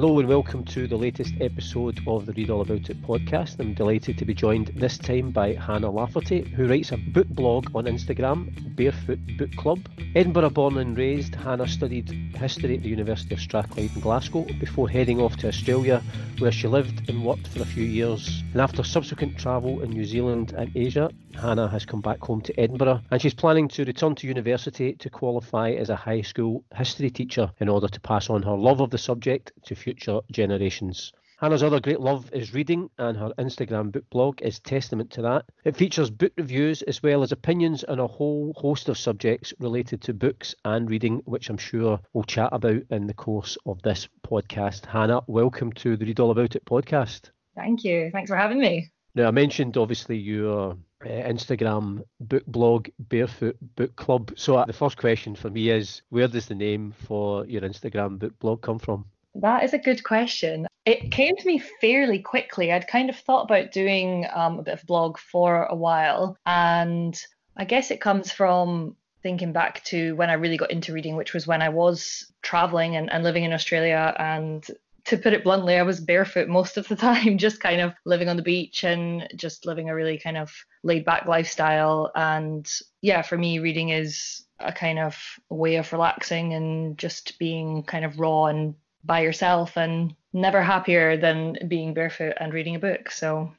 Hello and welcome to the latest episode of the Read All About It podcast. I'm delighted to be joined this time by Hannah Lafferty, who writes a book blog on Instagram, Barefoot Book Club. Edinburgh born and raised, Hannah studied history at the University of Strathclyde in Glasgow before heading off to Australia, where she lived and worked for a few years. And after subsequent travel in New Zealand and Asia, Hannah has come back home to Edinburgh and she's planning to return to university to qualify as a high school history teacher in order to pass on her love of the subject to future generations. Hannah's other great love is reading, and her Instagram book blog is testament to that. It features book reviews as well as opinions on a whole host of subjects related to books and reading, which I'm sure we'll chat about in the course of this podcast. Hannah, welcome to the Read All About It podcast. Thank you. Thanks for having me. Now, I mentioned obviously your uh, Instagram book blog, Barefoot Book Club. So, uh, the first question for me is where does the name for your Instagram book blog come from? That is a good question. It came to me fairly quickly. I'd kind of thought about doing um, a bit of blog for a while, and I guess it comes from thinking back to when I really got into reading, which was when I was traveling and, and living in Australia. And to put it bluntly, I was barefoot most of the time, just kind of living on the beach and just living a really kind of laid back lifestyle. And yeah, for me, reading is a kind of way of relaxing and just being kind of raw and by yourself and never happier than being barefoot and reading a book. So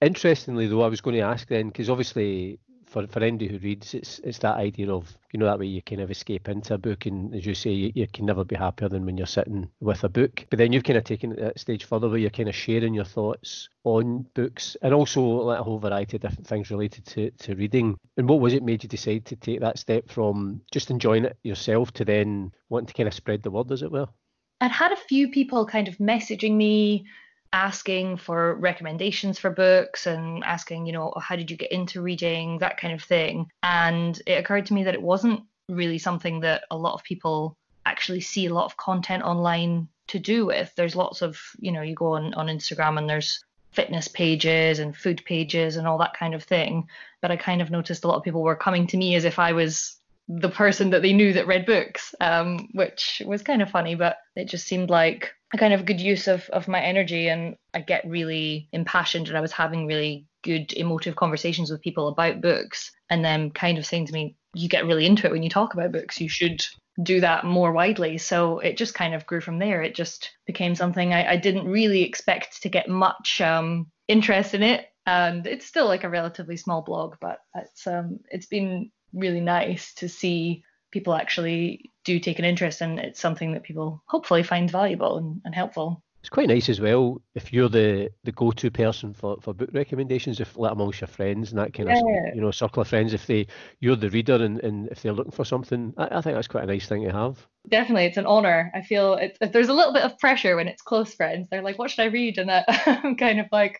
interestingly though, I was going to ask then, because obviously for, for anybody who reads, it's it's that idea of you know that way you kind of escape into a book, and as you say, you, you, can never be happier than when you're sitting with a book. But then you've kind of taken it that stage further, where you're kind of sharing your thoughts on books, and also like a whole variety of different things related to to reading. And what was it made you decide to take that step from just enjoying it yourself to then wanting to kind of spread the word, as it were? I'd had a few people kind of messaging me asking for recommendations for books and asking, you know, how did you get into reading, that kind of thing. And it occurred to me that it wasn't really something that a lot of people actually see a lot of content online to do with. There's lots of, you know, you go on, on Instagram and there's fitness pages and food pages and all that kind of thing. But I kind of noticed a lot of people were coming to me as if I was the person that they knew that read books, um, which was kind of funny, but it just seemed like a kind of good use of, of my energy. And I get really impassioned, and I was having really good emotive conversations with people about books, and then kind of saying to me, You get really into it when you talk about books. You should do that more widely. So it just kind of grew from there. It just became something I, I didn't really expect to get much um, interest in it. And it's still like a relatively small blog, but it's um, it's been really nice to see people actually do take an interest and it's something that people hopefully find valuable and, and helpful. It's quite nice as well if you're the, the go to person for, for book recommendations, if let amongst your friends and that kind yeah. of you know circle of friends, if they you're the reader and, and if they're looking for something, I, I think that's quite a nice thing to have. Definitely, it's an honor. I feel it's, there's a little bit of pressure when it's close friends. They're like, "What should I read?" And I'm kind of like,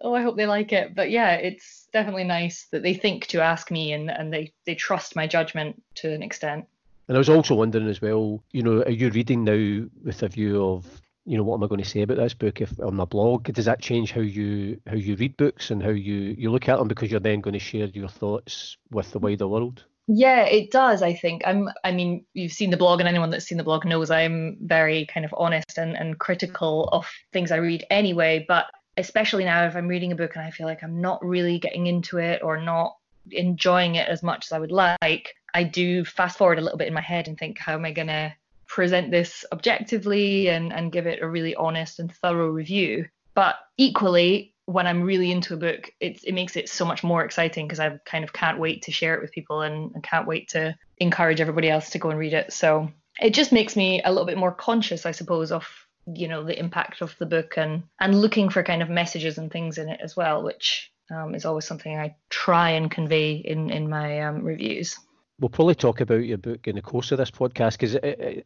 "Oh, I hope they like it." But yeah, it's definitely nice that they think to ask me and and they they trust my judgment to an extent. And I was also wondering as well, you know, are you reading now with a view of you know what am I going to say about this book if on my blog? Does that change how you how you read books and how you you look at them because you're then going to share your thoughts with the wider world? Yeah it does i think. I'm i mean you've seen the blog and anyone that's seen the blog knows i'm very kind of honest and, and critical of things i read anyway. But especially now if i'm reading a book and i feel like i'm not really getting into it or not enjoying it as much as i would like i do fast forward a little bit in my head and think how am i going to present this objectively and, and give it a really honest and thorough review. But equally, when I'm really into a book, it, it makes it so much more exciting because I kind of can't wait to share it with people and, and can't wait to encourage everybody else to go and read it. So it just makes me a little bit more conscious, I suppose, of you know the impact of the book and and looking for kind of messages and things in it as well, which um, is always something I try and convey in in my um, reviews we'll probably talk about your book in the course of this podcast because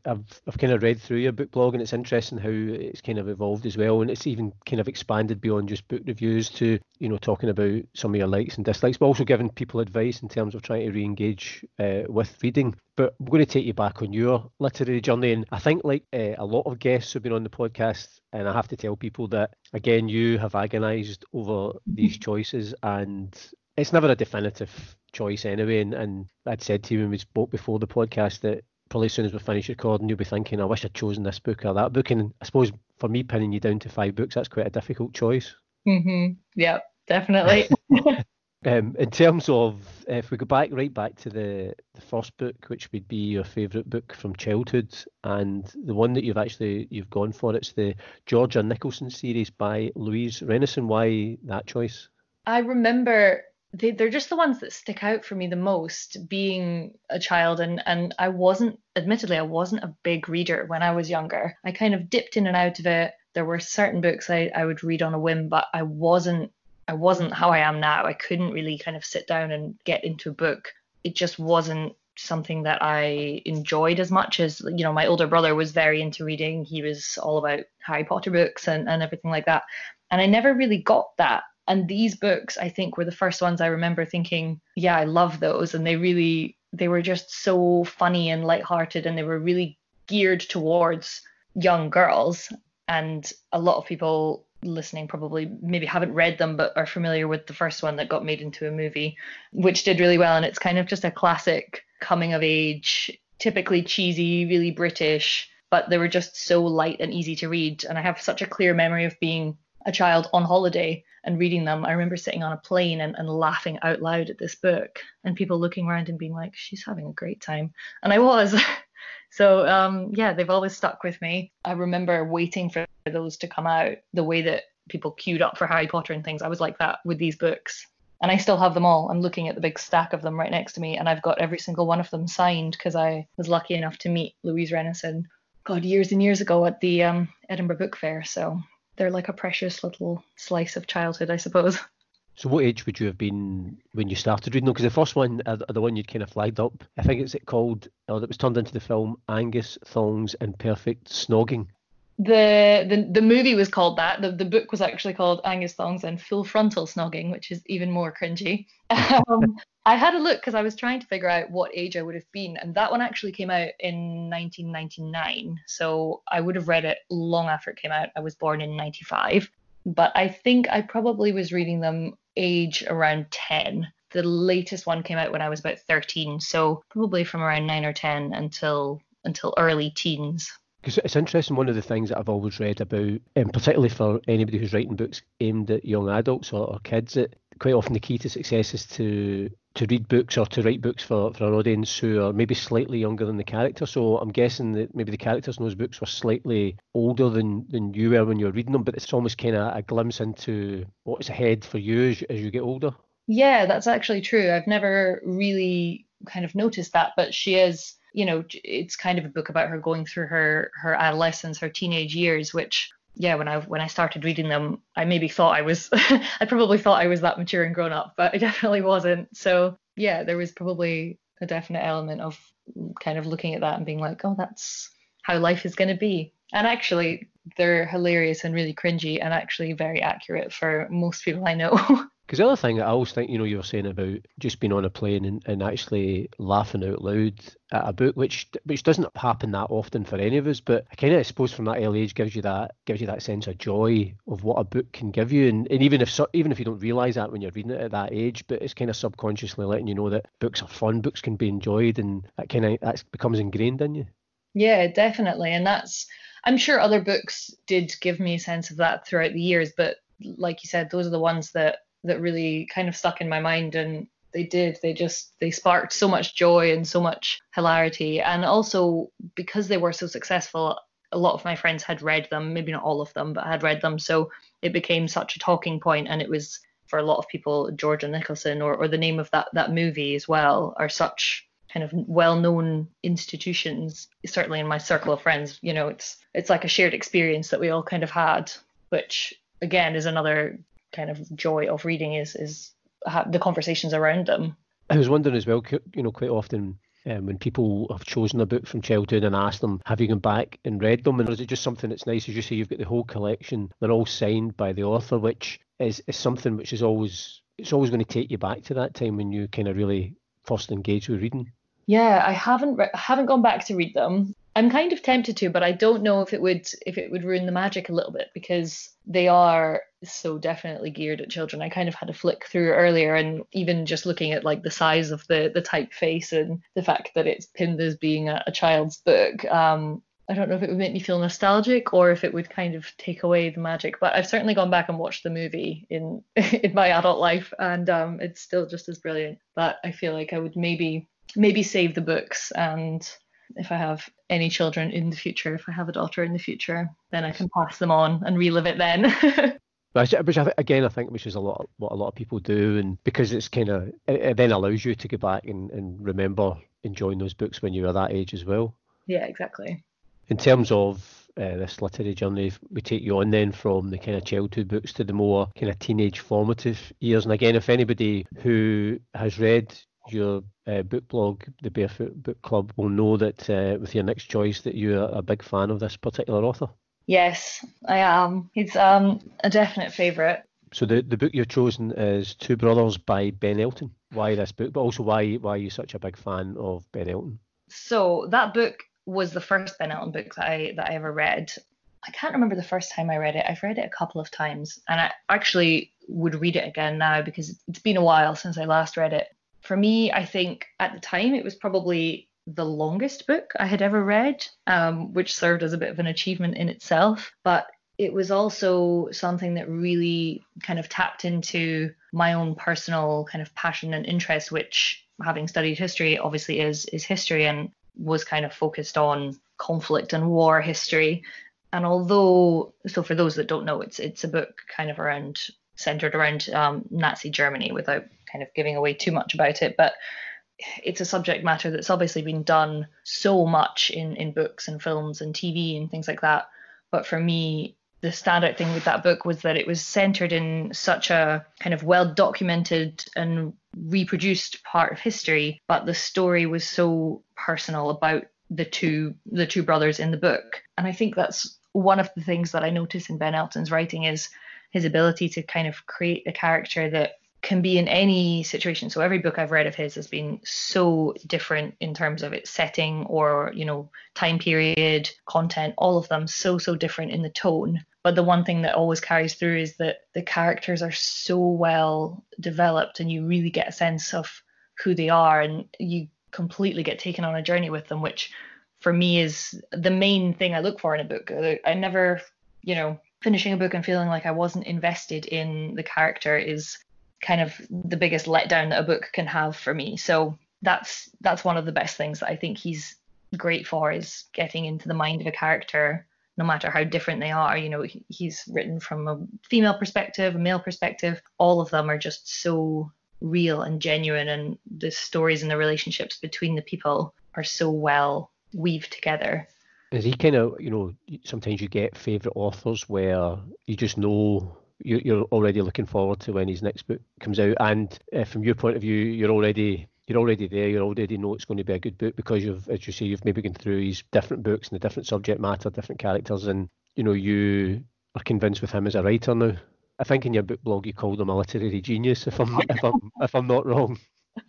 I've, I've kind of read through your book blog and it's interesting how it's kind of evolved as well and it's even kind of expanded beyond just book reviews to you know talking about some of your likes and dislikes but also giving people advice in terms of trying to re-engage uh, with reading. But we're going to take you back on your literary journey and i think like uh, a lot of guests who've been on the podcast and i have to tell people that again you have agonized over these choices and it's never a definitive choice anyway. And, and I'd said to you when we spoke before the podcast that probably as soon as we finish recording, you'll be thinking, I wish I'd chosen this book or that book. And I suppose for me, pinning you down to five books, that's quite a difficult choice. Mm-hmm. Yeah, definitely. um, in terms of, if we go back right back to the, the first book, which would be your favourite book from childhood, and the one that you've actually you've gone for, it's the Georgia Nicolson series by Louise Rennison. Why that choice? I remember they, they're just the ones that stick out for me the most being a child. And and I wasn't admittedly I wasn't a big reader when I was younger. I kind of dipped in and out of it. There were certain books I, I would read on a whim but I wasn't I wasn't how I am now. I couldn't really kind of sit down and get into a book. It just wasn't something that I enjoyed as much as you know my older brother was very into reading. He was all about Harry Potter books and, and everything like that. And I never really got that and these books, I think, were the first ones I remember thinking, yeah, I love those. And they really, they were just so funny and lighthearted and they were really geared towards young girls. And a lot of people listening probably maybe haven't read them but are familiar with the first one that got made into a movie, which did really well. And it's kind of just a classic coming of age, typically cheesy, really British, but they were just so light and easy to read. And I have such a clear memory of being a child on holiday and reading them. I remember sitting on a plane and, and laughing out loud at this book and people looking around and being like, she's having a great time. And I was. so, um, yeah, they've always stuck with me. I remember waiting for those to come out the way that people queued up for Harry Potter and things. I was like that with these books. And I still have them all. I'm looking at the big stack of them right next to me, and I've got every single one of them signed because I was lucky enough to meet Louise Rennison, God, years and years ago at the um, Edinburgh Book Fair. So they're like a precious little slice of childhood, I suppose. So, what age would you have been when you started reading them? Because the first one, uh, the one you'd kind of flagged up, I think it's it called, or that was turned into the film, Angus Thongs and Perfect Snogging. The, the the movie was called that. The the book was actually called Angus Thongs and Full Frontal Snogging, which is even more cringy. Um, I had a look because I was trying to figure out what age I would have been, and that one actually came out in 1999. So I would have read it long after it came out. I was born in 95, but I think I probably was reading them age around 10. The latest one came out when I was about 13, so probably from around 9 or 10 until until early teens. Because it's interesting, one of the things that I've always read about, and particularly for anybody who's writing books aimed at young adults or, or kids, that quite often the key to success is to to read books or to write books for, for an audience who are maybe slightly younger than the character. So I'm guessing that maybe the characters in those books were slightly older than, than you were when you were reading them, but it's almost kind of a glimpse into what's ahead for you as, as you get older. Yeah, that's actually true. I've never really kind of noticed that, but she is, you know, it's kind of a book about her going through her her adolescence, her teenage years, which yeah, when I when I started reading them, I maybe thought I was I probably thought I was that mature and grown up, but I definitely wasn't. So yeah, there was probably a definite element of kind of looking at that and being like, oh, that's how life is going to be. And actually, they're hilarious and really cringy, and actually very accurate for most people I know. Because the other thing that I always think, you know, you were saying about just being on a plane and, and actually laughing out loud at a book, which which doesn't happen that often for any of us, but I kind of suppose from that early age gives you that gives you that sense of joy of what a book can give you, and, and even if even if you don't realise that when you're reading it at that age, but it's kind of subconsciously letting you know that books are fun, books can be enjoyed, and that kind of that becomes ingrained in you. Yeah, definitely, and that's I'm sure other books did give me a sense of that throughout the years, but like you said, those are the ones that that really kind of stuck in my mind and they did. They just they sparked so much joy and so much hilarity. And also because they were so successful a lot of my friends had read them maybe not all of them but had read them. So it became such a talking point and it was for a lot of people georgia nicolson or, or the name of that that movie as well are such kind of well-known institutions certainly in my circle of friends. You know it's it's like a shared experience that we all kind of had which again is another kind of joy of reading is is the conversations around them. I was wondering as well, you know, quite often um, when people have chosen a book from childhood and asked them, have you gone back and read them? And is it just something that's nice, as you say, you've got the whole collection, they're all signed by the author, which is, is something which is always, it's always going to take you back to that time when you kind of really first engaged with reading. Yeah, I haven't re- haven't gone back to read them. I'm kind of tempted to, but I don't know if it would if it would ruin the magic a little bit because they are so definitely geared at children. I kind of had a flick through earlier, and even just looking at like the size of the the typeface and the fact that it's pinned as being a, a child's book, um, I don't know if it would make me feel nostalgic or if it would kind of take away the magic. But I've certainly gone back and watched the movie in in my adult life, and um, it's still just as brilliant. But I feel like I would maybe maybe save the books and if I have any children in the future, if I have a daughter in the future, then I can pass them on and relive it then. which, which I again I think which is a lot what a lot of people do, and because it's kind of it, it, then allows you to go back and, and remember enjoying those books when you were that age as well. Yeah, exactly. In terms of uh, this literary journey, we take you on then from the kind of childhood books to the more kind of teenage formative years. And again, if anybody who has read your uh, book blog, the Barefoot Book Club, will know that uh, with your next choice that you're a big fan of this particular author. Yes, I am. It's um, a definite favourite. So the, the book you've chosen is Two Brothers by Ben Elton. Why this book, but also why why are you such a big fan of Ben Elton? So that book was the first Ben Elton book that I that I ever read. I can't remember the first time I read it. I've read it a couple of times, and I actually would read it again now because it's been a while since I last read it for me, I think at the time it was probably the longest book I had ever read, um, which served as a bit of an achievement in itself. But it was also something that really kind of tapped into my own personal kind of passion and interest, which having studied history obviously is is history and was kind of focused on conflict and war history. And although, so for those that don't know, it's it's a book kind of around centered around um, Nazi Germany without kind of giving away too much about it, but it's a subject matter that's obviously been done so much in, in books and films and TV and things like that. But for me, the standout thing with that book was that it was centered in such a kind of well documented and reproduced part of history, but the story was so personal about the two the two brothers in the book. And I think that's one of the things that I notice in Ben Elton's writing is his ability to kind of create a character that can be in any situation. So every book I've read of his has been so different in terms of its setting or, you know, time period, content, all of them so, so different in the tone. But the one thing that always carries through is that the characters are so well developed and you really get a sense of who they are and you completely get taken on a journey with them, which for me is the main thing I look for in a book. Uh, I never, you know, finishing a book and feeling like I wasn't invested in the character is kind of the biggest letdown that a book can have for me. So that's that's one of the best things that I think he's great for is getting into the mind of a character no matter how different they are. You know he's written from a female perspective a male perspective. All of them are just so real and genuine and the stories and the relationships between the people are so well weaved together. Is he kind of you know sometimes you get favorite authors where you just know you're already looking forward to when his next book comes out, and uh, from your point of view, you're already you're already there. You already know it's going to be a good book because you've, as you say, you've maybe gone through his different books and the different subject matter, different characters, and you know you are convinced with him as a writer now. I think in your book blog you called him a literary genius, if I'm if I'm if I'm not wrong.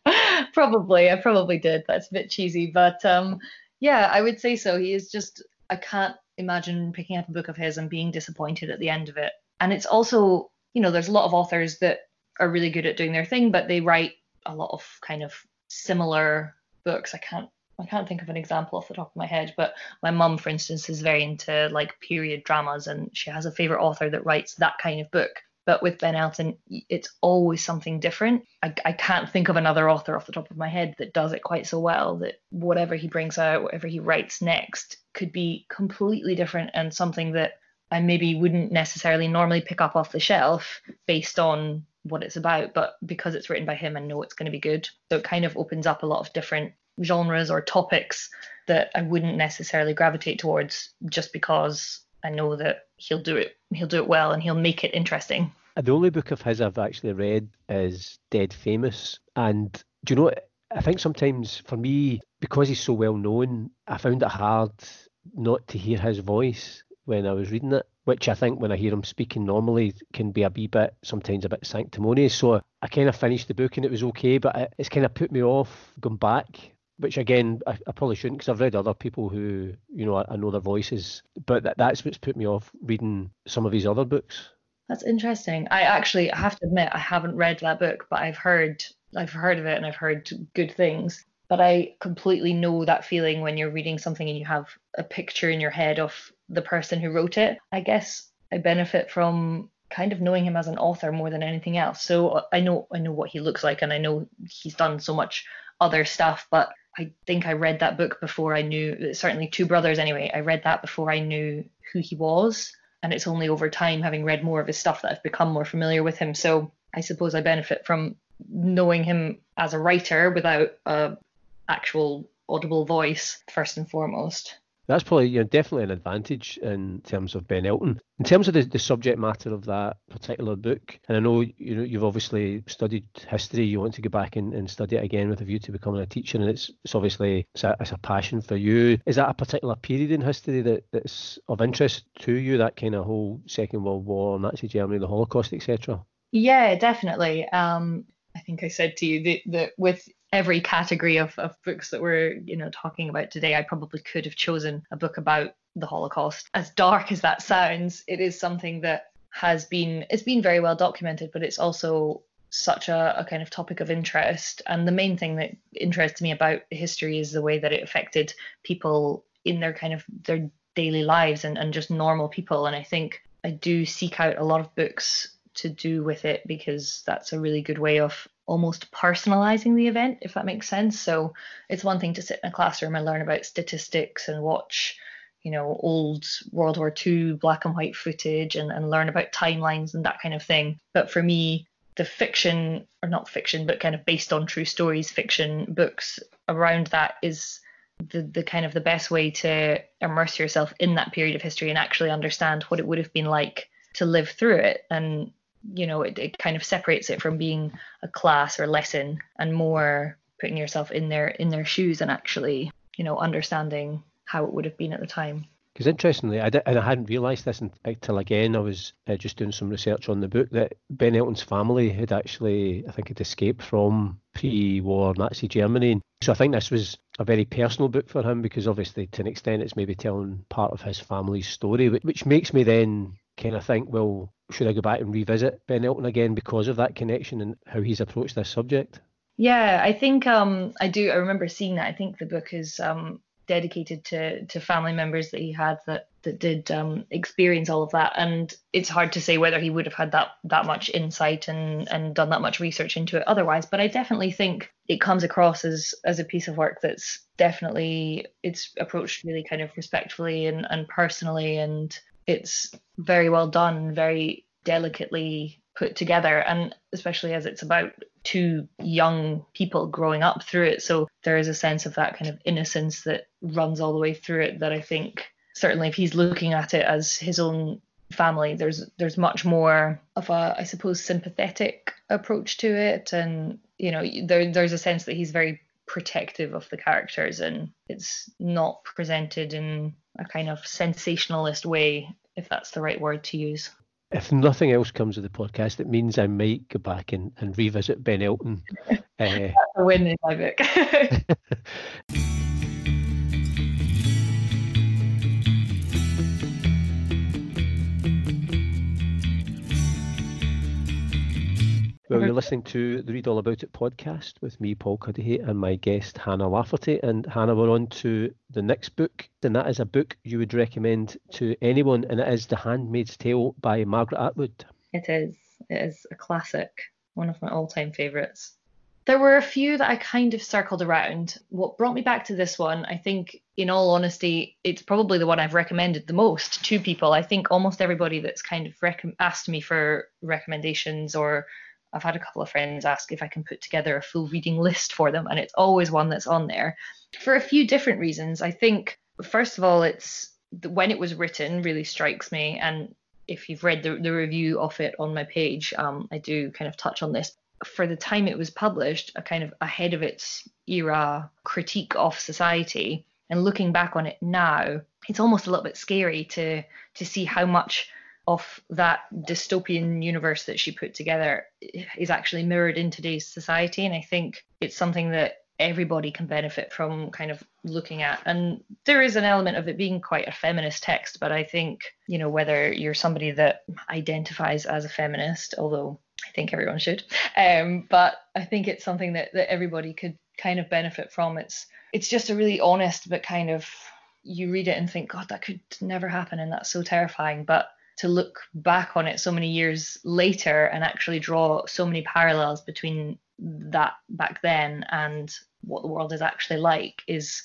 probably, I probably did. That's a bit cheesy, but um, yeah, I would say so. He is just I can't imagine picking up a book of his and being disappointed at the end of it. And it's also, you know, there's a lot of authors that are really good at doing their thing, but they write a lot of kind of similar books. I can't I can't think of an example off the top of my head, but my mum, for instance, is very into like period dramas and she has a favorite author that writes that kind of book. But with Ben Elton, it's always something different. I, I can't think of another author off the top of my head that does it quite so well. That whatever he brings out, whatever he writes next, could be completely different and something that I maybe wouldn't necessarily normally pick up off the shelf based on what it's about, but because it's written by him, I know it's going to be good. So it kind of opens up a lot of different genres or topics that I wouldn't necessarily gravitate towards just because I know that he'll do it he'll do it well and he'll make it interesting. The only book of his I've actually read is Dead Famous. And do you know I think sometimes for me, because he's so well known, I found it hard not to hear his voice when I was reading it, which I think when I hear him speaking normally can be a wee bit, sometimes a bit sanctimonious. So I kind of finished the book and it was okay, but it's kind of put me off going back. Which again, I, I probably shouldn't because I've read other people who, you know, I, I know their voices, but that, that's what's put me off reading some of his other books. That's interesting. I actually I have to admit I haven't read that book, but I've heard I've heard of it and I've heard good things. But I completely know that feeling when you're reading something and you have a picture in your head of the person who wrote it. I guess I benefit from kind of knowing him as an author more than anything else. So uh, I know I know what he looks like and I know he's done so much other stuff, but I think I read that book before I knew certainly Two Brothers anyway. I read that before I knew who he was and it's only over time having read more of his stuff that I've become more familiar with him. So I suppose I benefit from knowing him as a writer without a actual audible voice first and foremost. That's probably you know, definitely an advantage in terms of Ben Elton. In terms of the, the subject matter of that particular book, and I know you know you've obviously studied history. You want to go back and, and study it again with a view to becoming a teacher, and it's it's obviously it's a, it's a passion for you. Is that a particular period in history that, that's of interest to you? That kind of whole Second World War, Nazi Germany, the Holocaust, etc. Yeah, definitely. Um, I think I said to you that, that with every category of, of books that we're you know talking about today i probably could have chosen a book about the holocaust. As dark as that sounds it is something that has been it's been very well documented but it's also such a, a kind of topic of interest. And the main thing that interests me about history is the way that it affected people in their kind of their daily lives and, and just normal people. And i think i do seek out a lot of books to do with it because that's a really good way of almost personalizing the event, if that makes sense. So it's one thing to sit in a classroom and learn about statistics and watch, you know, old World War II black and white footage and, and learn about timelines and that kind of thing. But for me, the fiction, or not fiction, but kind of based on true stories, fiction books around that is the, the kind of the best way to immerse yourself in that period of history and actually understand what it would have been like to live through it and you know it, it kind of separates it from being a class or lesson and more putting yourself in their in their shoes and actually you know understanding how it would have been at the time because interestingly, I, and I hadn't realised this until again I was uh, just doing some research on the book that Ben Elton's family had actually, I think, had escaped from pre-war Nazi Germany. So I think this was a very personal book for him because obviously, to an extent, it's maybe telling part of his family's story, which makes me then kind of think, well, should I go back and revisit Ben Elton again because of that connection and how he's approached this subject? Yeah, I think um, I do. I remember seeing that. I think the book is um, dedicated to to family members that he had that that did um, experience all of that, and it's hard to say whether he would have had that that much insight and and done that much research into it otherwise. But I definitely think it comes across as as a piece of work that's definitely it's approached really kind of respectfully and and personally and it's very well done, very delicately put together, and especially as it's about two young people growing up through it. So there is a sense of that kind of innocence that runs all the way through it that I think certainly if he's looking at it as his own family there's there's much more of a i suppose sympathetic approach to it and you know there there's a sense that he's very protective of the characters and it's not presented in a kind of sensationalist way, if that's the right word to use. If nothing else comes of the podcast, it means I might go back and, and revisit Ben Elton. uh, that's a win in my book. Well, mm-hmm. you're listening to the Read All About It podcast with me, Paul Cuddihy, and my guest, Hannah Lafferty. And Hannah, we're on to the next book, and that is a book you would recommend to anyone, and it is The Handmaid's Tale by Margaret Atwood. It is. It is a classic, one of my all time favourites. There were a few that I kind of circled around. What brought me back to this one, I think, in all honesty, it's probably the one I've recommended the most to people. I think almost everybody that's kind of rec- asked me for recommendations or I've had a couple of friends ask if I can put together a full reading list for them, and it's always one that's on there for a few different reasons. I think, first of all, it's when it was written really strikes me, and if you've read the, the review of it on my page, um, I do kind of touch on this. for the time it was published, a kind of ahead of its era critique of society. And looking back on it now, it's almost a little bit scary to to see how much of that dystopian universe that she put together is actually mirrored in today's society. And I think it's something that everybody can benefit from kind of looking at. And there is an element of it being quite a feminist text, but I think, you know, whether you're somebody that identifies as a feminist, although I think everyone should, um, but I think it's something that, that everybody could kind of benefit from. It's it's just a really honest but kind of you read it and think, God, that could never happen and that's so terrifying. But to look back on it so many years later and actually draw so many parallels between that back then and what the world is actually like is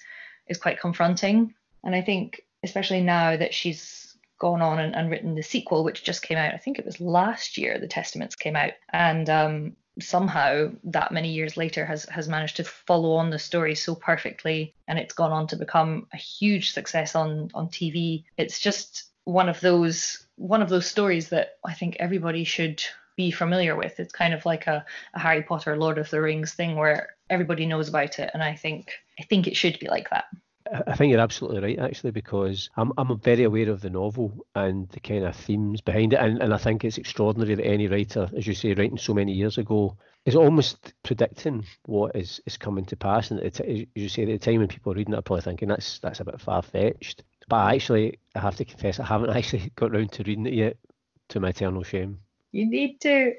is quite confronting. And I think especially now that she's gone on and, and written the sequel, which just came out, I think it was last year, the Testaments came out, and um, somehow that many years later has has managed to follow on the story so perfectly, and it's gone on to become a huge success on on TV. It's just one of those one of those stories that I think everybody should be familiar with. It's kind of like a, a Harry Potter, Lord of the Rings thing where everybody knows about it, and I think I think it should be like that. I think you're absolutely right, actually, because I'm I'm very aware of the novel and the kind of themes behind it, and, and I think it's extraordinary that any writer, as you say, writing so many years ago, is almost predicting what is, is coming to pass. And as you say, at the time when people are reading it, are probably thinking that's that's a bit far fetched. But actually, I have to confess, I haven't actually got round to reading it yet, to my eternal shame. You need to.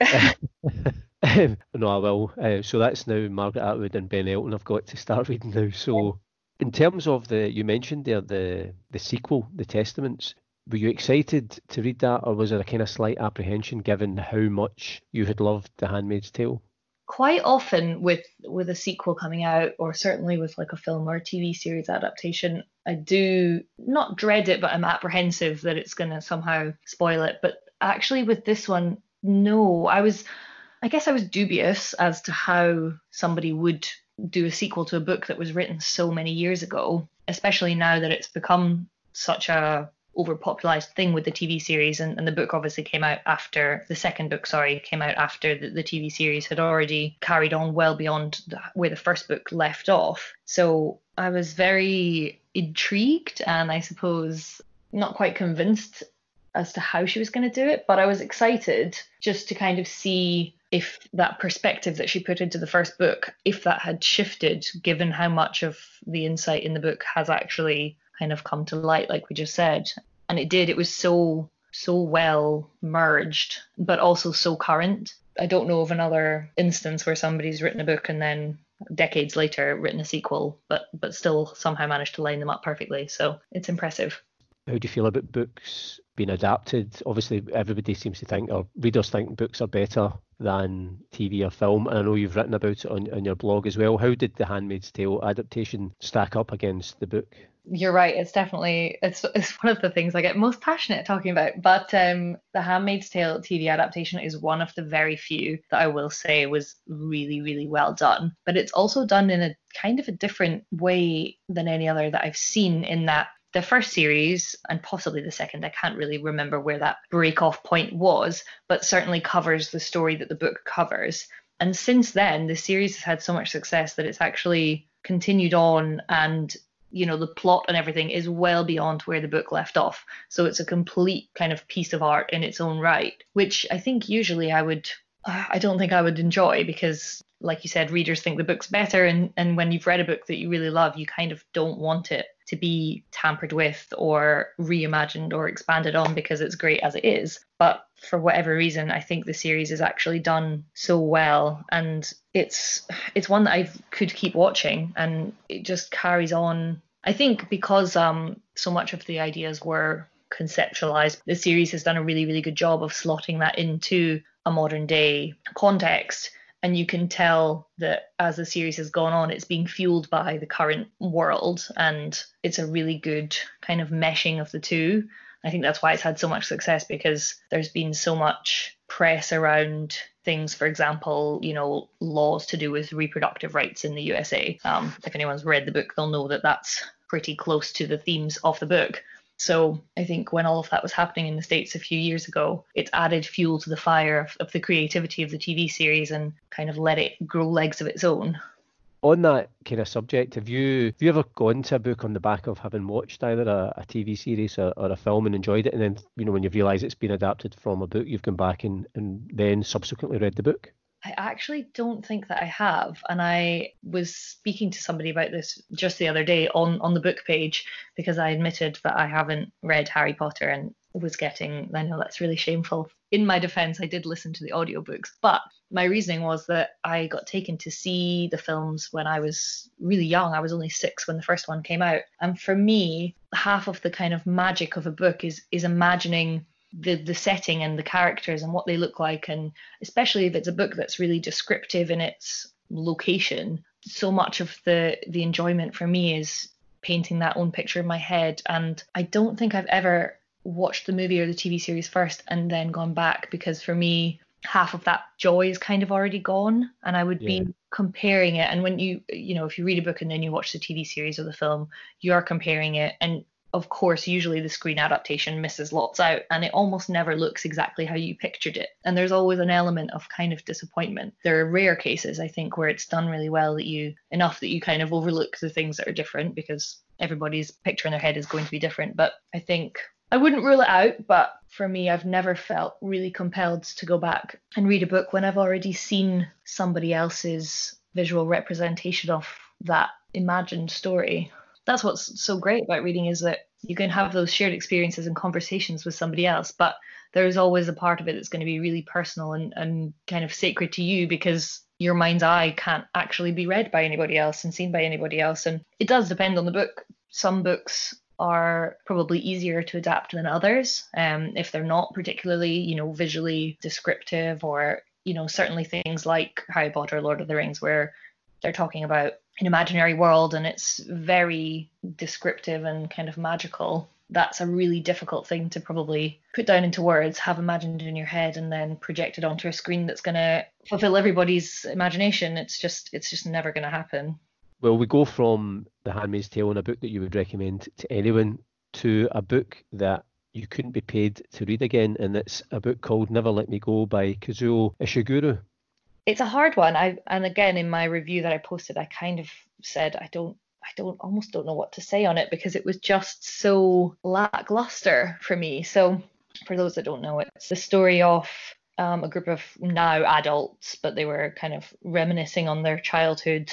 no, I will. Uh, so that's now Margaret Atwood and Ben Elton. I've got to start reading now. So, in terms of the, you mentioned there the the sequel, the Testaments. Were you excited to read that, or was there a kind of slight apprehension given how much you had loved The Handmaid's Tale? Quite often with with a sequel coming out, or certainly with like a film or a TV series adaptation, I do not dread it, but I'm apprehensive that it's going to somehow spoil it. But actually, with this one, no, I was, I guess I was dubious as to how somebody would do a sequel to a book that was written so many years ago, especially now that it's become such a overpopularized thing with the TV series and, and the book obviously came out after the second book sorry came out after the, the TV series had already carried on well beyond the, where the first book left off. So I was very intrigued and I suppose not quite convinced as to how she was going to do it, but I was excited just to kind of see if that perspective that she put into the first book, if that had shifted, given how much of the insight in the book has actually kind of come to light, like we just said. And it did. It was so so well merged, but also so current. I don't know of another instance where somebody's written a book and then decades later written a sequel, but but still somehow managed to line them up perfectly. So it's impressive. How do you feel about books being adapted? Obviously, everybody seems to think, or readers think, books are better than TV or film. And I know you've written about it on, on your blog as well. How did The Handmaid's Tale adaptation stack up against the book? You're right. It's definitely it's it's one of the things I get most passionate talking about. But um, the Handmaid's Tale TV adaptation is one of the very few that I will say was really really well done. But it's also done in a kind of a different way than any other that I've seen. In that the first series and possibly the second, I can't really remember where that break off point was, but certainly covers the story that the book covers. And since then, the series has had so much success that it's actually continued on and you know the plot and everything is well beyond where the book left off so it's a complete kind of piece of art in its own right which i think usually i would i don't think i would enjoy because like you said readers think the book's better and and when you've read a book that you really love you kind of don't want it to be tampered with or reimagined or expanded on because it's great as it is. But for whatever reason, I think the series is actually done so well, and it's it's one that I could keep watching, and it just carries on. I think because um so much of the ideas were conceptualized, the series has done a really really good job of slotting that into a modern day context and you can tell that as the series has gone on it's being fueled by the current world and it's a really good kind of meshing of the two. I think that's why it's had so much success because there's been so much press around things for example you know laws to do with reproductive rights in the usa um, if anyone's read the book they'll know that that's pretty close to the themes of the book So I think when all of that was happening in the States a few years ago, it's added fuel to the fire of, of the creativity of the TV series and kind of let it grow legs of its own. On that kind of subject, have you have you ever gone to a book on the back of having watched either a, a TV series or, or, a film and enjoyed it, and then you know when you realise it's been adapted from a book, you've gone back and, and then subsequently read the book? I actually don't think that I have. And I was speaking to somebody about this just the other day on, on the book page because I admitted that I haven't read Harry Potter and was getting, I know that's really shameful. In my defense, I did listen to the audiobooks, but my reasoning was that I got taken to see the films when I was really young. I was only six when the first one came out. And for me, half of the kind of magic of a book is is imagining the the setting and the characters and what they look like and especially if it's a book that's really descriptive in its location so much of the the enjoyment for me is painting that own picture in my head. And i don't think i've ever watched the movie or the tv series first and then gone back because for me half of that joy is kind of already gone and i would yeah. be comparing it. And when you you know if you read a book and then you watch the tv series or the film you are comparing it. And of course, usually the screen adaptation misses lots out and it almost never looks exactly how you pictured it. And there's always an element of kind of disappointment. There are rare cases, I think, where it's done really well that you enough that you kind of overlook the things that are different because everybody's picture in their head is going to be different. But I think I wouldn't rule it out, but for me, I've never felt really compelled to go back and read a book when I've already seen somebody else's visual representation of that imagined story that's what's so great about reading is that you can have those shared experiences and conversations with somebody else but there's always a part of it that's going to be really personal and, and kind of sacred to you because your mind's eye can't actually be read by anybody else and seen by anybody else. And it does depend on the book. Some books are probably easier to adapt than others um, if they're not particularly you know visually descriptive or you know certainly things like harry potter lord of the rings where they're talking about an imaginary world and it's very descriptive and kind of magical that's a really difficult thing to probably put down into words, have imagined in your head, and then project it onto a screen that's going to fulfill everybody's imagination. It's just, it's just never going to happen. Well, we go from The Handmaid's Tale and a book that you would recommend to anyone to a book that you couldn't be paid to read again, and it's a book called Never Let Me Go by Kazuo Ishiguro it's a hard one. I and again in my review that I posted, I kind of said I don't I don't almost don't know what to say on it because it was just so lackluster for me. So for those that don't know, it's the story of um, a group of now adults, but they were kind of reminiscing on their childhood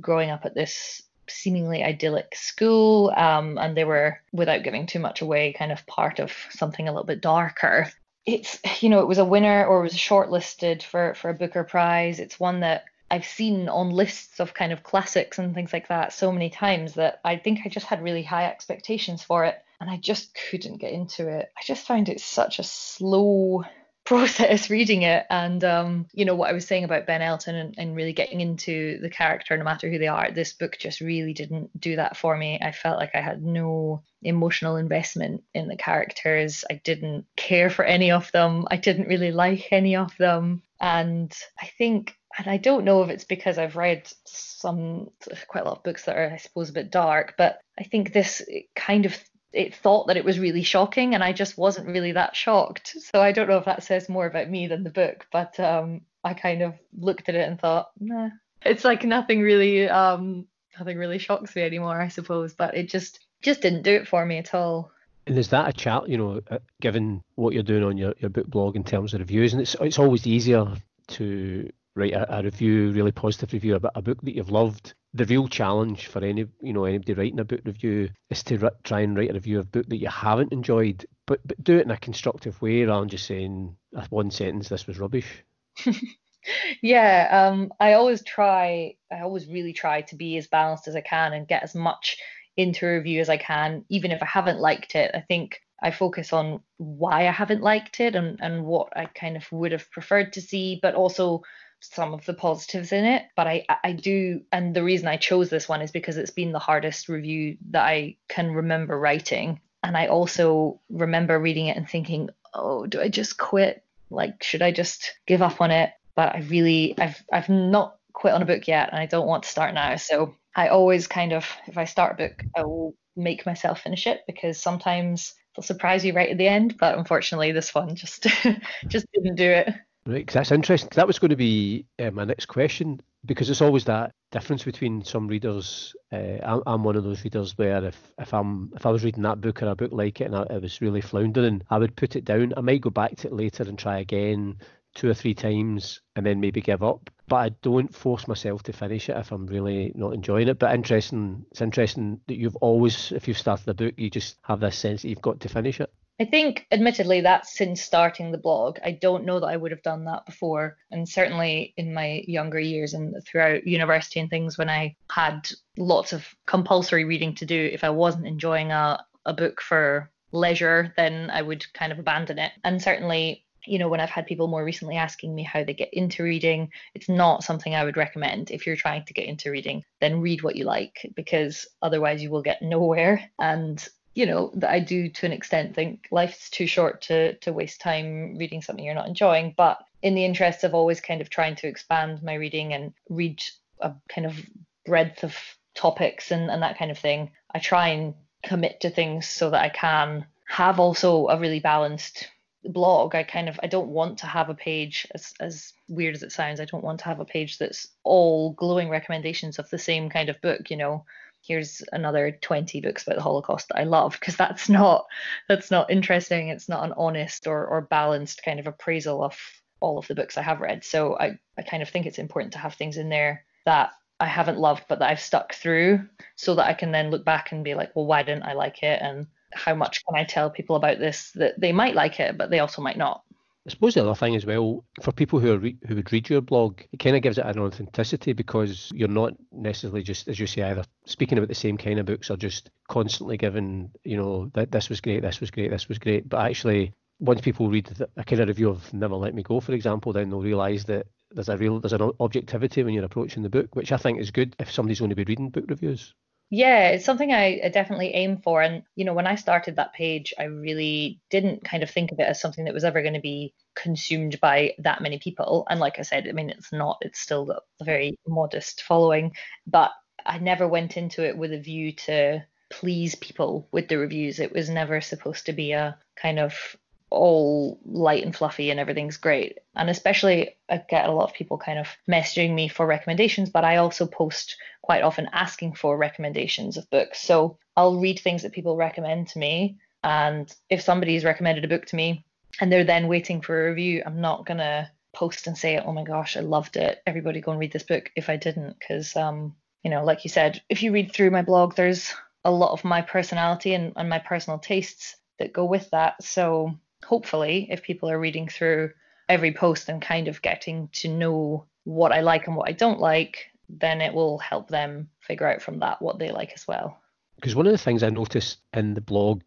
growing up at this seemingly idyllic school um, and they were without giving too much away kind of part of something a little bit darker it's you know it was a winner or was shortlisted for for a Booker Prize. It's one that I've seen on lists of kind of classics and things like that so many times that I think I just had really high expectations for it and I just couldn't get into it. I just found it such a slow process reading it. And um, you know what i was saying about ben elton and, and, really getting into the character no matter who they are this book just really didn't do that for me. I felt like i had no emotional investment in the characters. I didn't care for any of them. I didn't really like any of them. And i think and I don't know if it's because I've read some quite a lot of books that are, I suppose, a bit dark, but I think this kind of it thought that it was really shocking and I just wasn't really that shocked. So I don't know if that says more about me than the book, but um, I kind of looked at it and thought, nah. It's like nothing really um, nothing really shocks me anymore, I suppose, but it just just didn't do it for me at all. And is that a chat, you know, uh, given what you're doing on your, your book blog in terms of reviews, and it's it's always easier to write a, a review, really positive review about a book that you've loved the real challenge for any you know anybody writing a book review is to r- try and write a review of a book that you haven't enjoyed, but but do it in a constructive way rather than just saying one sentence this was rubbish. yeah, um, I always try. I always really try to be as balanced as I can and get as much into a review as I can, even if I haven't liked it. I think I focus on why I haven't liked it and, and what I kind of would have preferred to see, but also some of the positives in it, but I I do and the reason I chose this one is because it's been the hardest review that I can remember writing. And I also remember reading it and thinking, "Oh, do I just quit? Like should I just give up on it?" But I really I've I've not quit on a book yet and I don't want to start now. So I always kind of, if I start a book, I will make myself finish it because sometimes they'll surprise you right at the end. But unfortunately, this one just just didn't do it. Right, cause that's interesting. That was going to be uh, my next question because it's always that difference between some readers. Uh, I'm, I'm, one of those readers where if, if I'm if I was reading that book or a book like it and I, it was really floundering, I would put it down. I might go back to it later and try again two or three times and then maybe give up. But I don't force myself to finish it if I'm really not enjoying it. But interesting, it's interesting that you've always, if you've started a book, you just have this sense that you've got to finish it. I think, admittedly, that's since starting the blog. I don't know that I would have done that before. And certainly in my younger years and throughout university and things, when I had lots of compulsory reading to do, if I wasn't enjoying a, a book for leisure, then I would kind of abandon it. And certainly, you know, when I've had people more recently asking me how they get into reading, it's not something I would recommend. If you're trying to get into reading, then read what you like because otherwise you will get nowhere. And you know that I do to an extent think life's too short to to waste time reading something you're not enjoying. But in the interest of always kind of trying to expand my reading and read a kind of breadth of topics and, and that kind of thing, I try and commit to things so that I can have also a really balanced blog. I kind of I don't want to have a page as as weird as it sounds, I don't want to have a page that's all glowing recommendations of the same kind of book, you know here's another 20 books about the holocaust that i love because that's not that's not interesting. It's not an honest or, or balanced kind of appraisal of all of the books i have read. So I, I kind of think it's important to have things in there that i haven't loved but that i've stuck through so that i can then look back and be like well why didn't i like it? And how much can i tell people about this that they might like it but they also might not I suppose the other thing as well, for people who re- who would read your blog, it kind of gives it an authenticity because you're not necessarily just, as you say, either speaking about the same kind of books or just constantly giving, you know, that this was great, this was great, this was great. But actually, once people read a kind of review of Never Let Me Go, for example, then they'll realise that there's a real there's an objectivity when you're approaching the book, which I think is good if somebody's going to be reading book reviews. Yeah, it's something I definitely aim for. And, you know, when I started that page, I really didn't kind of think of it as something that was ever going to be consumed by that many people. And like I said, I mean, it's not, it's still a very modest following, but I never went into it with a view to please people with the reviews. It was never supposed to be a kind of all light and fluffy and everything's great. And especially, I get a lot of people kind of messaging me for recommendations, but I also post quite often asking for recommendations of books. So I'll read things that people recommend to me. And if somebody's recommended a book to me and they're then waiting for a review, I'm not going to post and say, oh my gosh, I loved it. Everybody go and read this book if I didn't. Because, um, you know, like you said, if you read through my blog, there's a lot of my personality and, and my personal tastes that go with that. So hopefully, if people are reading through every post and kind of getting to know what I like and what I don't like, then it will help them figure out from that what they like as well. Because one of the things I noticed in the blog,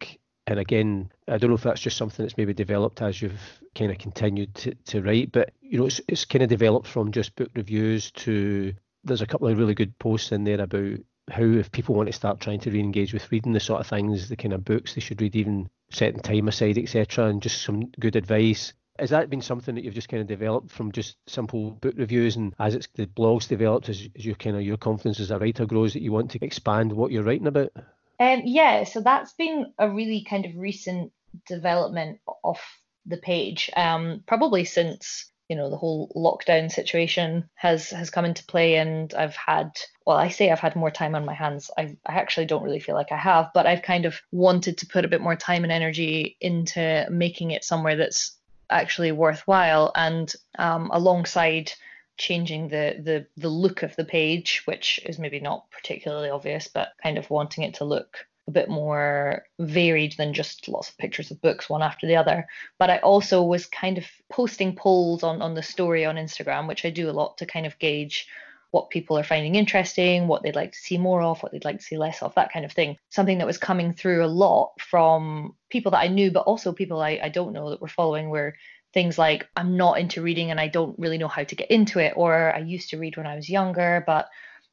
and again, I don't know if that's just something that's maybe developed as you've kind of continued to, to write, but you know, it's, it's kind of developed from just book reviews to there's a couple of really good posts in there about how if people want to start trying to re-engage with reading the sort of things, the kind of books they should read, even setting time aside, etc., and just some good advice. Has that been something that you've just kind of developed from just simple book reviews, and as it's the blogs developed, as, as your kind of your confidence as a writer grows, that you want to expand what you're writing about? Um, yeah, so that's been a really kind of recent development of the page, um, probably since you know the whole lockdown situation has has come into play and i've had well i say i've had more time on my hands. I i actually don't really feel like i have but i've kind of wanted to put a bit more time and energy into making it somewhere that's actually worthwhile. And um, alongside changing the the the look of the page which is maybe not particularly obvious but kind of wanting it to look a bit more varied than just lots of pictures of books one after the other. But I also was kind of posting polls on, on the story on Instagram, which I do a lot to kind of gauge what people are finding interesting, what they'd like to see more of, what they'd like to see less of, that kind of thing. Something that was coming through a lot from people that I knew, but also people I, I don't know that were following were things like I'm not into reading and I don't really know how to get into it, or I used to read when I was younger, but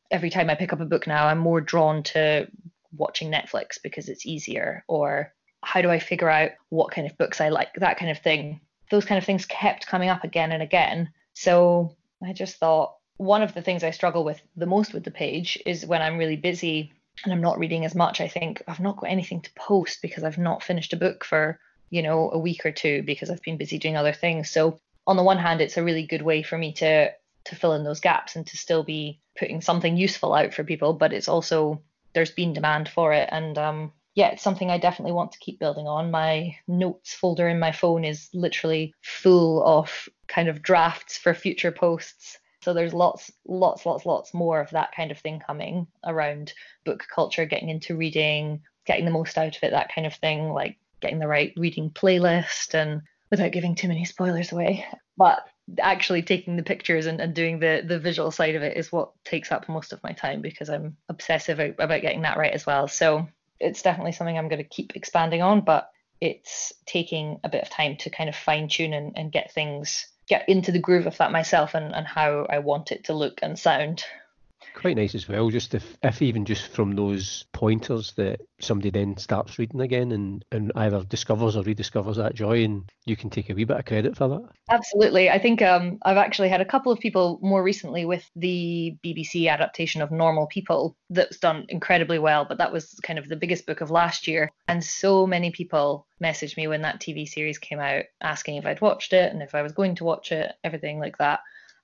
every time I pick up a book now, I'm more drawn to watching Netflix because it's easier, or how do I figure out what kind of books I like, that kind of thing. Those kind of things kept coming up again and again. So I just thought one of the things I struggle with the most with the page is when I'm really busy and I'm not reading as much. I think I've not got anything to post because I've not finished a book for, you know, a week or two because I've been busy doing other things. So on the one hand, it's a really good way for me to to fill in those gaps and to still be putting something useful out for people, but it's also there's been demand for it and um yeah, it's something I definitely want to keep building on. My notes folder in my phone is literally full of kind of drafts for future posts. So there's lots, lots, lots, lots more of that kind of thing coming around book culture, getting into reading, getting the most out of it, that kind of thing, like getting the right reading playlist and without giving too many spoilers away. But actually taking the pictures and, and doing the the visual side of it is what takes up most of my time because I'm obsessive about getting that right as well. So it's definitely something I'm going to keep expanding on, but it's taking a bit of time to kind of fine tune and, and get things get into the groove of that myself and, and how I want it to look and sound quite nice as well. Just if, if even just from those pointers that somebody then starts reading again and, and either discovers or rediscovers that joy, and you can take a wee bit of credit for that. Absolutely. I think um, I've actually had a couple of people more recently with the BBC adaptation of Normal People that's done incredibly well, but that was kind of the biggest book of last year. And so many people messaged me when that TV series came out asking if I'd watched it and if I was going to watch it, everything like that.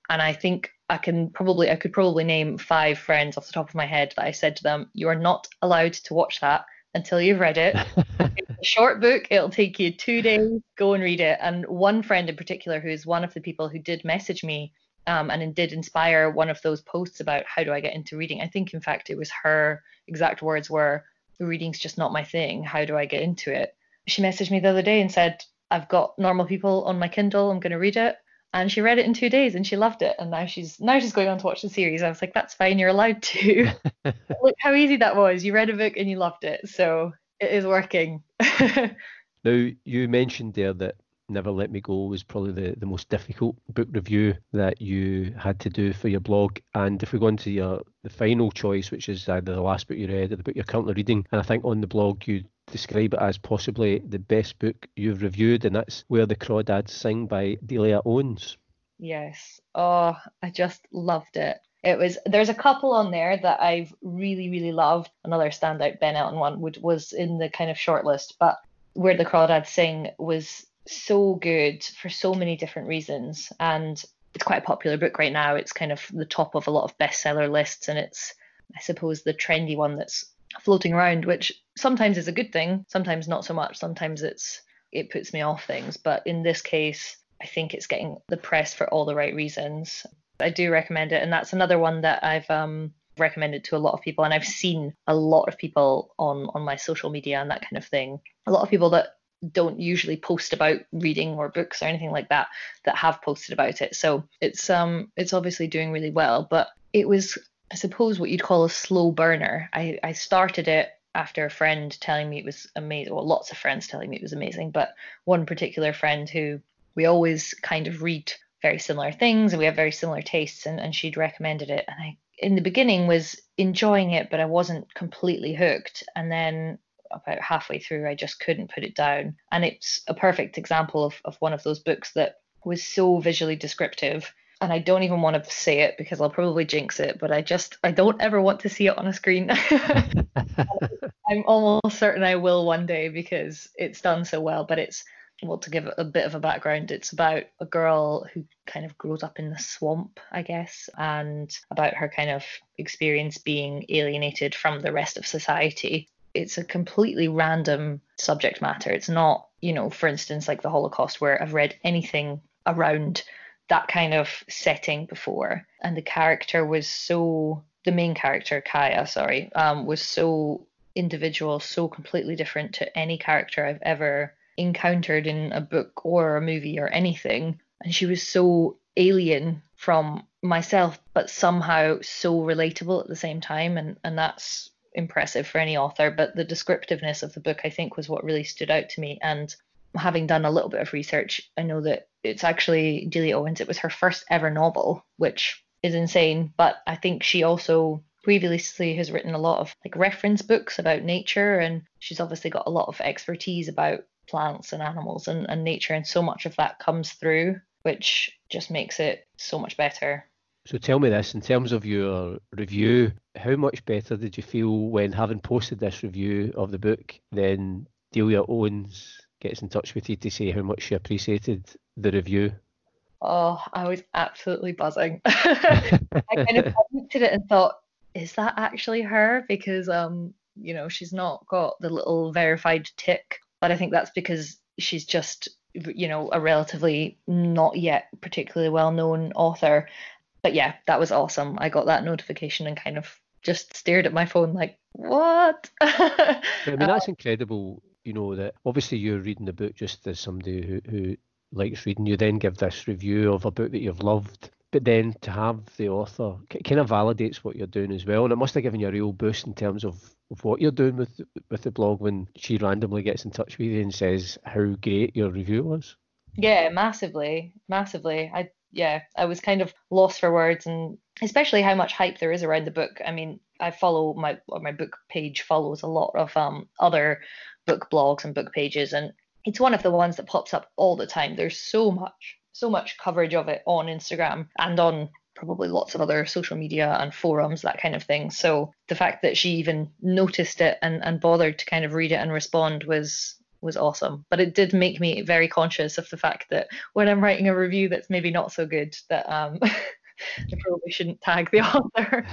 And I think I can probably I could probably name five friends off the top of my head that I said to them, you are not allowed to watch that until you've read it. it's a short book. It'll take you two days. Go and read it. And one friend in particular, who is one of the people who did message me um, and did inspire one of those posts about how do I get into reading. I think, in fact, it was her exact words were, "Reading's just not my thing. How do I get into it?" She messaged me the other day and said, "I've got Normal People on my Kindle. I'm going to read it." And she read it in two days and she loved it. And now she's now she's going on to watch the series. I was like that's fine you're allowed to. Look how easy that was. You read a book and you loved it. So it is working. Now you mentioned there that never let me go was probably the, the most difficult book review that you had to do for your blog. And if we go into your the final choice which is either the last book you read or the book you're currently reading and i think on the blog you describe it as possibly the best book you've reviewed, and that's Where the Crawdads Sing by Delia Owens. Yes. Oh, I just loved it. It was there's a couple on there that I've really, really loved. Another standout Ben Elton one which was in the kind of shortlist, but Where the Crawdads Sing was so good for so many different reasons. And it's quite a popular book right now. It's kind of the top of a lot of bestseller lists and it's I suppose the trendy one that's floating around, which sometimes is a good thing, sometimes not so much. Sometimes it's it puts me off things, but in this case, I think it's getting the press for all the right reasons. I do recommend it, and that's another one that I've um, recommended to a lot of people, and I've seen a lot of people on on my social media and that kind of thing. A lot of people that don't usually post about reading or books or anything like that that have posted about it. So it's um it's obviously doing really well, but it was I suppose what you'd call a slow burner. I, I started it after a friend telling me it was amazing. Well, lots of friends telling me it was amazing, but one particular friend who we always kind of read very similar things and we have very similar tastes, and, and she'd recommended it. And I, in the beginning, was enjoying it, but I wasn't completely hooked. And then about halfway through, I just couldn't put it down. And it's a perfect example of, of one of those books that was so visually descriptive and I don't even want to say it because I'll probably jinx it, but I just I don't ever want to see it on a screen. I'm almost certain I will one day because it's done so well, but it's well to give a bit of a background, it's about a girl who kind of grows up in the swamp, I guess, and about her kind of experience being alienated from the rest of society. It's a completely random subject matter. It's not, you know, for instance, like the Holocaust, where I've read anything around that kind of setting before. And the character was so, the main character, Kya, sorry, um, was so individual, so completely different to any character I've ever encountered in a book or a movie or anything. And she was so alien from myself, but somehow so relatable at the same time. And, and that's impressive for any author. But the descriptiveness of the book, I think, was what really stood out to me. And having done a little bit of research, I know that it's actually Delia Owens. It was her first ever novel, which is insane. But I think she also previously has written a lot of like reference books about nature, and she's obviously got a lot of expertise about plants and animals and, and nature, and so much of that comes through, which just makes it so much better. So tell me this in terms of your review, how much better did you feel when having posted this review of the book, than Delia Owens gets in touch with you to say how much she appreciated the review? Oh, I was absolutely buzzing. I kind of looked at it and thought, is that actually her? Because um, you know, she's not got the little verified tick, but I think that's because she's just you know a relatively not yet particularly well known author but yeah that was awesome i got that notification and kind of just stared at my phone like what i mean that's incredible you know that obviously you're reading the book just as somebody who, who likes reading. You then give this review of a book that you've loved but then to have the author kind of validates what you're doing as well. And it must have given you a real boost in terms of, of what you're doing with with the blog when she randomly gets in touch with you and says how great your review was. Yeah massively massively. I yeah i was kind of lost for words and especially how much hype there is around the book. I mean i follow my my book page follows a lot of um other book blogs and book pages and it's one of the ones that pops up all the time there's so much so much coverage of it on Instagram and on probably lots of other social media and forums, that kind of thing. So the fact that she even noticed it and, and bothered to kind of read it and respond was was awesome. But it did make me very conscious of the fact that when I'm writing a review that's maybe not so good, that um I probably shouldn't tag the author.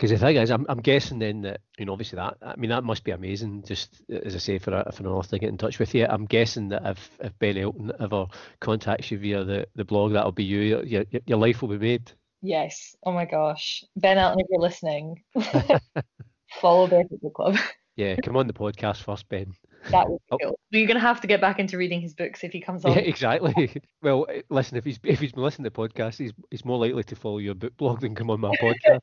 Because the thing is, I'm, I'm guessing then that you know obviously that I mean that must be amazing. Just as I say, for a, for an author to get in touch with you, I'm guessing that if if Ben Elton ever contacts you via the, the blog, that'll be you. Your, your life will be made. Yes. Oh my gosh, Ben Elton, if you're listening, follow Barefoot Book Club. yeah, come on the podcast first, Ben. That would be oh. cool. You're gonna have to get back into reading his books if he comes on. Yeah, exactly. Well, eh, listen, if he's if he's been listening to the podcast, he's he's more likely to follow your book blog than come on my podcast.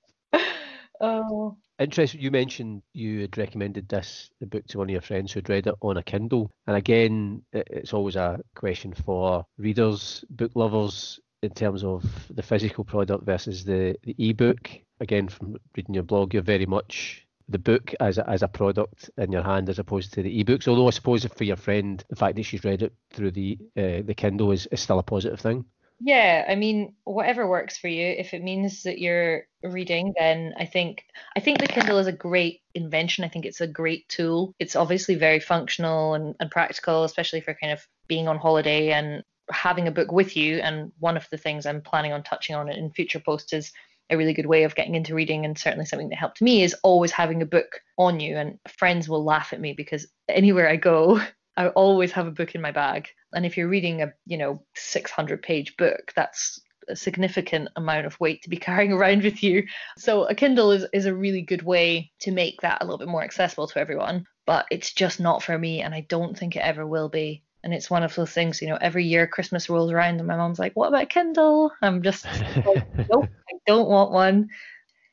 Oh. Interesting. You mentioned you had recommended this the book to one of your friends who'd read it on a Kindle, and again, it's always a question for readers, book lovers, in terms of the physical product versus the the ebook. Again, from reading your blog, you're very much the book as a, as a product in your hand as opposed to the ebooks. Although I suppose for your friend, the fact that she's read it through the uh, the Kindle is, is still a positive thing. Yeah, I mean, whatever works for you. If it means that you're reading, then I think I think the Kindle is a great invention. I think it's a great tool. It's obviously very functional and, and practical, especially for kind of being on holiday and having a book with you. And one of the things I'm planning on touching on in future posts is a really good way of getting into reading and certainly something that helped me is always having a book on you and friends will laugh at me because anywhere I go I always have a book in my bag. And if you're reading a, you know, 600 page book, that's a significant amount of weight to be carrying around with you. So a Kindle is, is a really good way to make that a little bit more accessible to everyone. But it's just not for me, and I don't think it ever will be. And it's one of those things, you know, every year Christmas rolls around and my mom's like, What about Kindle? I'm just like, Nope, I don't want one.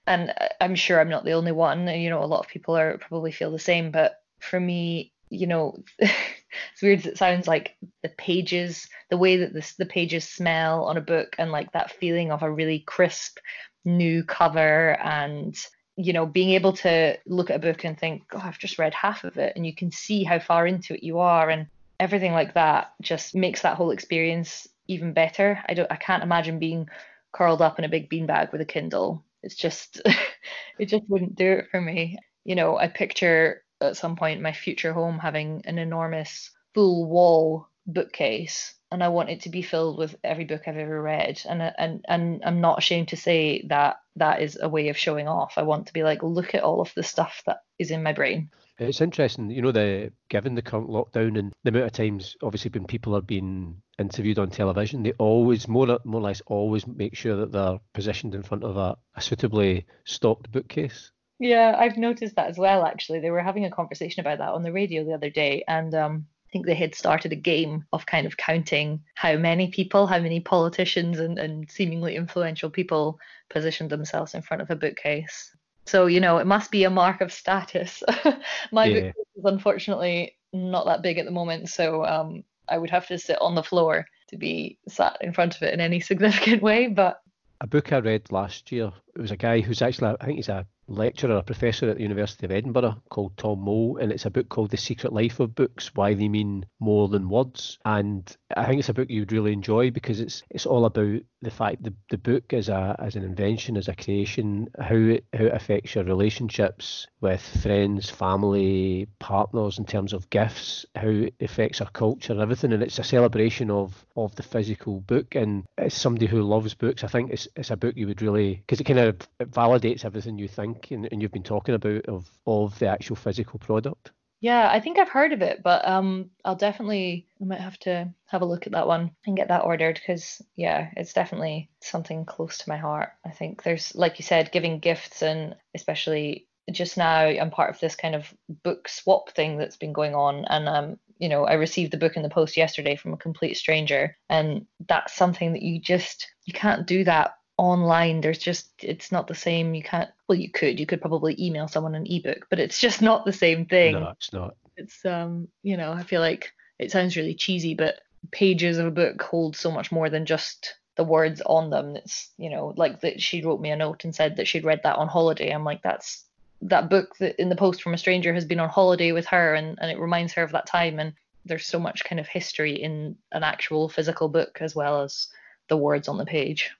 And I'm sure I'm not the only one. You know, a lot of people are probably feel the same. But for me, you know, as weird as it sounds, like the pages, the way that this, the pages smell on a book, and like that feeling of a really crisp new cover, and you know, being able to look at a book and think, oh, I've just read half of it, and you can see how far into it you are, and everything like that just makes that whole experience even better. I don't, I can't imagine being curled up in a big beanbag with a Kindle. It's just, it just wouldn't do it for me. You know, I picture at some point my future home having an enormous full wall bookcase and I want it to be filled with every book I've ever read and and and I'm not ashamed to say that that is a way of showing off. I want to be like look at all of the stuff that is in my brain. It's interesting, you know, the given the current lockdown and the amount of times, obviously, when people are being interviewed on television, they always, more more or less, always make sure that they're positioned in front of a, a suitably stocked bookcase. Yeah, I've noticed that as well. Actually, they were having a conversation about that on the radio the other day, and um, I think they had started a game of kind of counting how many people, how many politicians, and, and seemingly influential people positioned themselves in front of a bookcase. So you know, it must be a mark of status. My yeah. bookcase is unfortunately not that big at the moment, so um, I would have to sit on the floor to be sat in front of it in any significant way. But a book I read last year. It was a guy who's actually, I think he's a lecturer, a professor at the University of Edinburgh called Tom Mole, and it's a book called The Secret Life of Books: Why They Mean More Than Words. And I think it's a book you'd really enjoy because it's it's all about the fact the the book as a as an invention, as a creation, how it how it affects your relationships with friends, family, partners in terms of gifts, how it affects our culture and everything. And it's a celebration of of the physical book. And as somebody who loves books, I think it's it's a book you would really because it kind of validates everything you think and, and you've been talking about of of the actual physical product. Yeah, I think I've heard of it, but um, I'll definitely I might have to have a look at that one and get that ordered because yeah, it's definitely something close to my heart. I think there's like you said, giving gifts and especially just now I'm part of this kind of book swap thing that's been going on and um you know I received the book in the post yesterday from a complete stranger and that's something that you just you can't do that online there's just it's not the same. You can't well you could you could probably email someone an ebook but it's just not the same thing. No it's not. It's um you know i feel like it sounds really cheesy but pages of a book hold so much more than just the words on them. It's you know like that she wrote me a note and said that she'd read that on holiday. I'm like that's that book that in the post from a stranger has been on holiday with her and, and it reminds her of that time. And there's so much kind of history in an actual physical book as well as the words on the page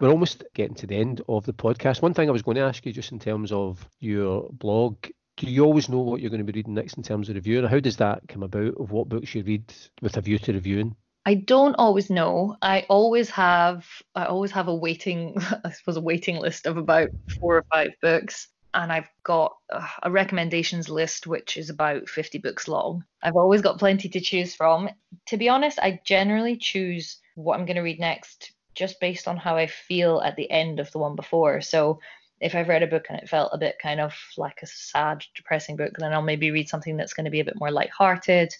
we're almost getting to the end of the podcast. One thing I was going to ask you, just in terms of your blog, do you always know what you're going to be reading next in terms of reviewing? How does that come about of what books you read with a view to reviewing? I don't always know. I always have I always have a waiting I suppose a waiting list of about four or five books and I've got a recommendations list which is about 50 books long. I've always got plenty to choose from. To be honest, I generally choose what I'm going to read next just based on how I feel at the end of the one before. So if I've read a book and it felt a bit kind of like a sad, depressing book, then I'll maybe read something that's going to be a bit more light-hearted.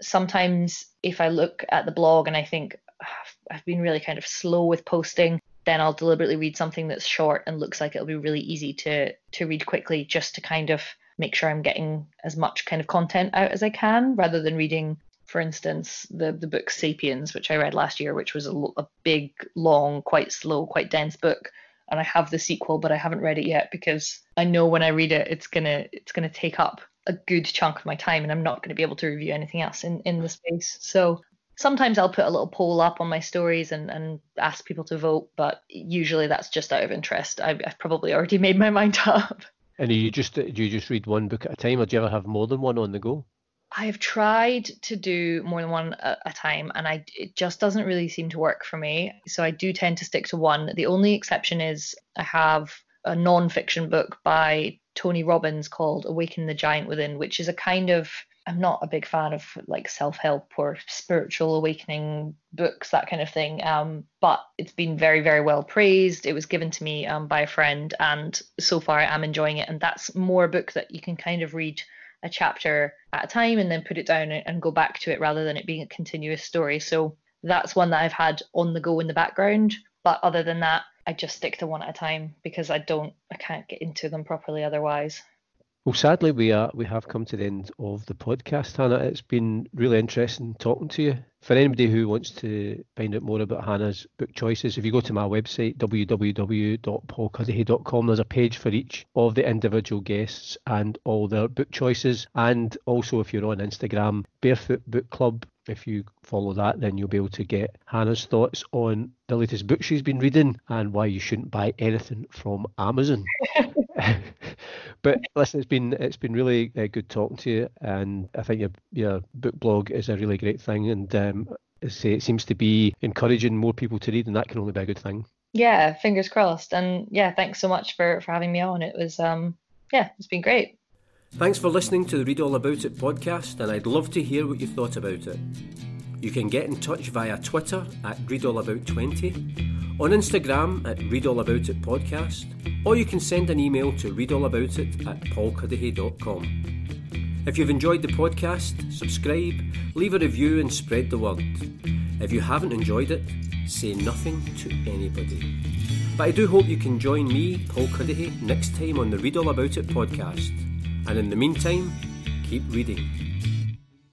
Sometimes if I look at the blog and I think ah, I've been really kind of slow with posting, then I'll deliberately read something that's short and looks like it'll be really easy to to read quickly just to kind of make sure I'm getting as much kind of content out as I can rather than reading for instance, the the book *Sapiens*, which I read last year, which was a, a big, long, quite slow, quite dense book, and I have the sequel, but I haven't read it yet because I know when I read it, it's gonna it's gonna take up a good chunk of my time, and I'm not to be able to review anything else in in the space. So sometimes I'll put a little poll up on my stories and, and ask people to vote, but usually that's just out of interest. I've, I've probably already made my mind up. And do you just do you just read one book at a time, or do you ever have more than one on the go? I have tried to do more than one at a time, and I it just doesn't really seem to work for me. So I do tend to stick to one. The only exception is I have a non-fiction book by Tony Robbins called Awaken the Giant Within, which is a kind of I'm not a big fan of like self-help or spiritual awakening books, that kind of thing. Um, but it's been very, very well praised. It was given to me um, by a friend, and so far I'm enjoying it. And that's more a book that you can kind of read a chapter at a time and then put it down and go back to it rather than it being a continuous story. So that's one that I've had on the go in the background. But other than that, I just stick to one at a time because I don't, I can't get into them properly otherwise. Well, sadly, we are we have come to the end of the podcast, Hannah. It's been really interesting talking to you. For anybody who wants to find out more about Hannah's book choices, if you go to my website www.paulcuddihy.com, there's a page for each of the individual guests and all their book choices. And also, if you're on Instagram, Barefoot Book Club if you follow that, then you'll be able to get Hannah's thoughts on the latest book she's been reading and why you shouldn't buy anything from Amazon. but listen, it's been it's been really uh, good talking to you, and I think your your book blog is a really great thing, and um, say it seems to be encouraging more people to read, and that can only be a good thing. Yeah, fingers crossed, and yeah, thanks so much for for having me on. It was um yeah, it's been great. Thanks for listening to the Read All About It podcast, and I'd love to hear what you thought about it. You can get in touch via Twitter at ReadAllAbout20, on Instagram at ReadAllAboutIt podcast, or you can send an email to readallaboutit at paulcuddihy.com. If you've enjoyed the podcast, subscribe, leave a review, and spread the word. If you haven't enjoyed it, say nothing to anybody. But I do hope you can join me, Paul Cuddihy, next time on the Read All About It podcast. And in the meantime, keep reading.